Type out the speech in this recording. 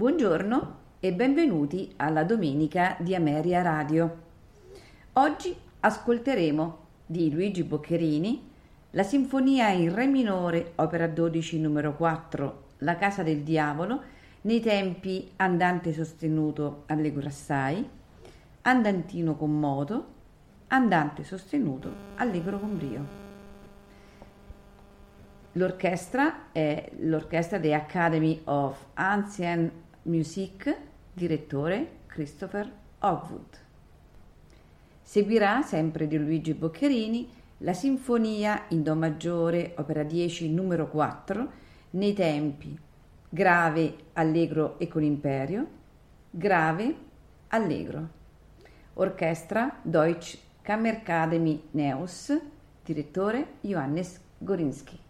Buongiorno e benvenuti alla domenica di Ameria Radio. Oggi ascolteremo di Luigi Boccherini la sinfonia in Re minore, opera 12 numero 4, La casa del diavolo, nei tempi andante sostenuto allegro assai, andantino con moto, andante sostenuto allegro con brio. L'orchestra è l'orchestra The Academy of Ancient Music, direttore Christopher Hogwood. Seguirà sempre di Luigi Boccherini la Sinfonia in Do maggiore, opera 10, numero 4, nei tempi grave, allegro e con imperio, grave, allegro. Orchestra Deutsche Kammerkademie Neus, direttore Johannes Gorinski.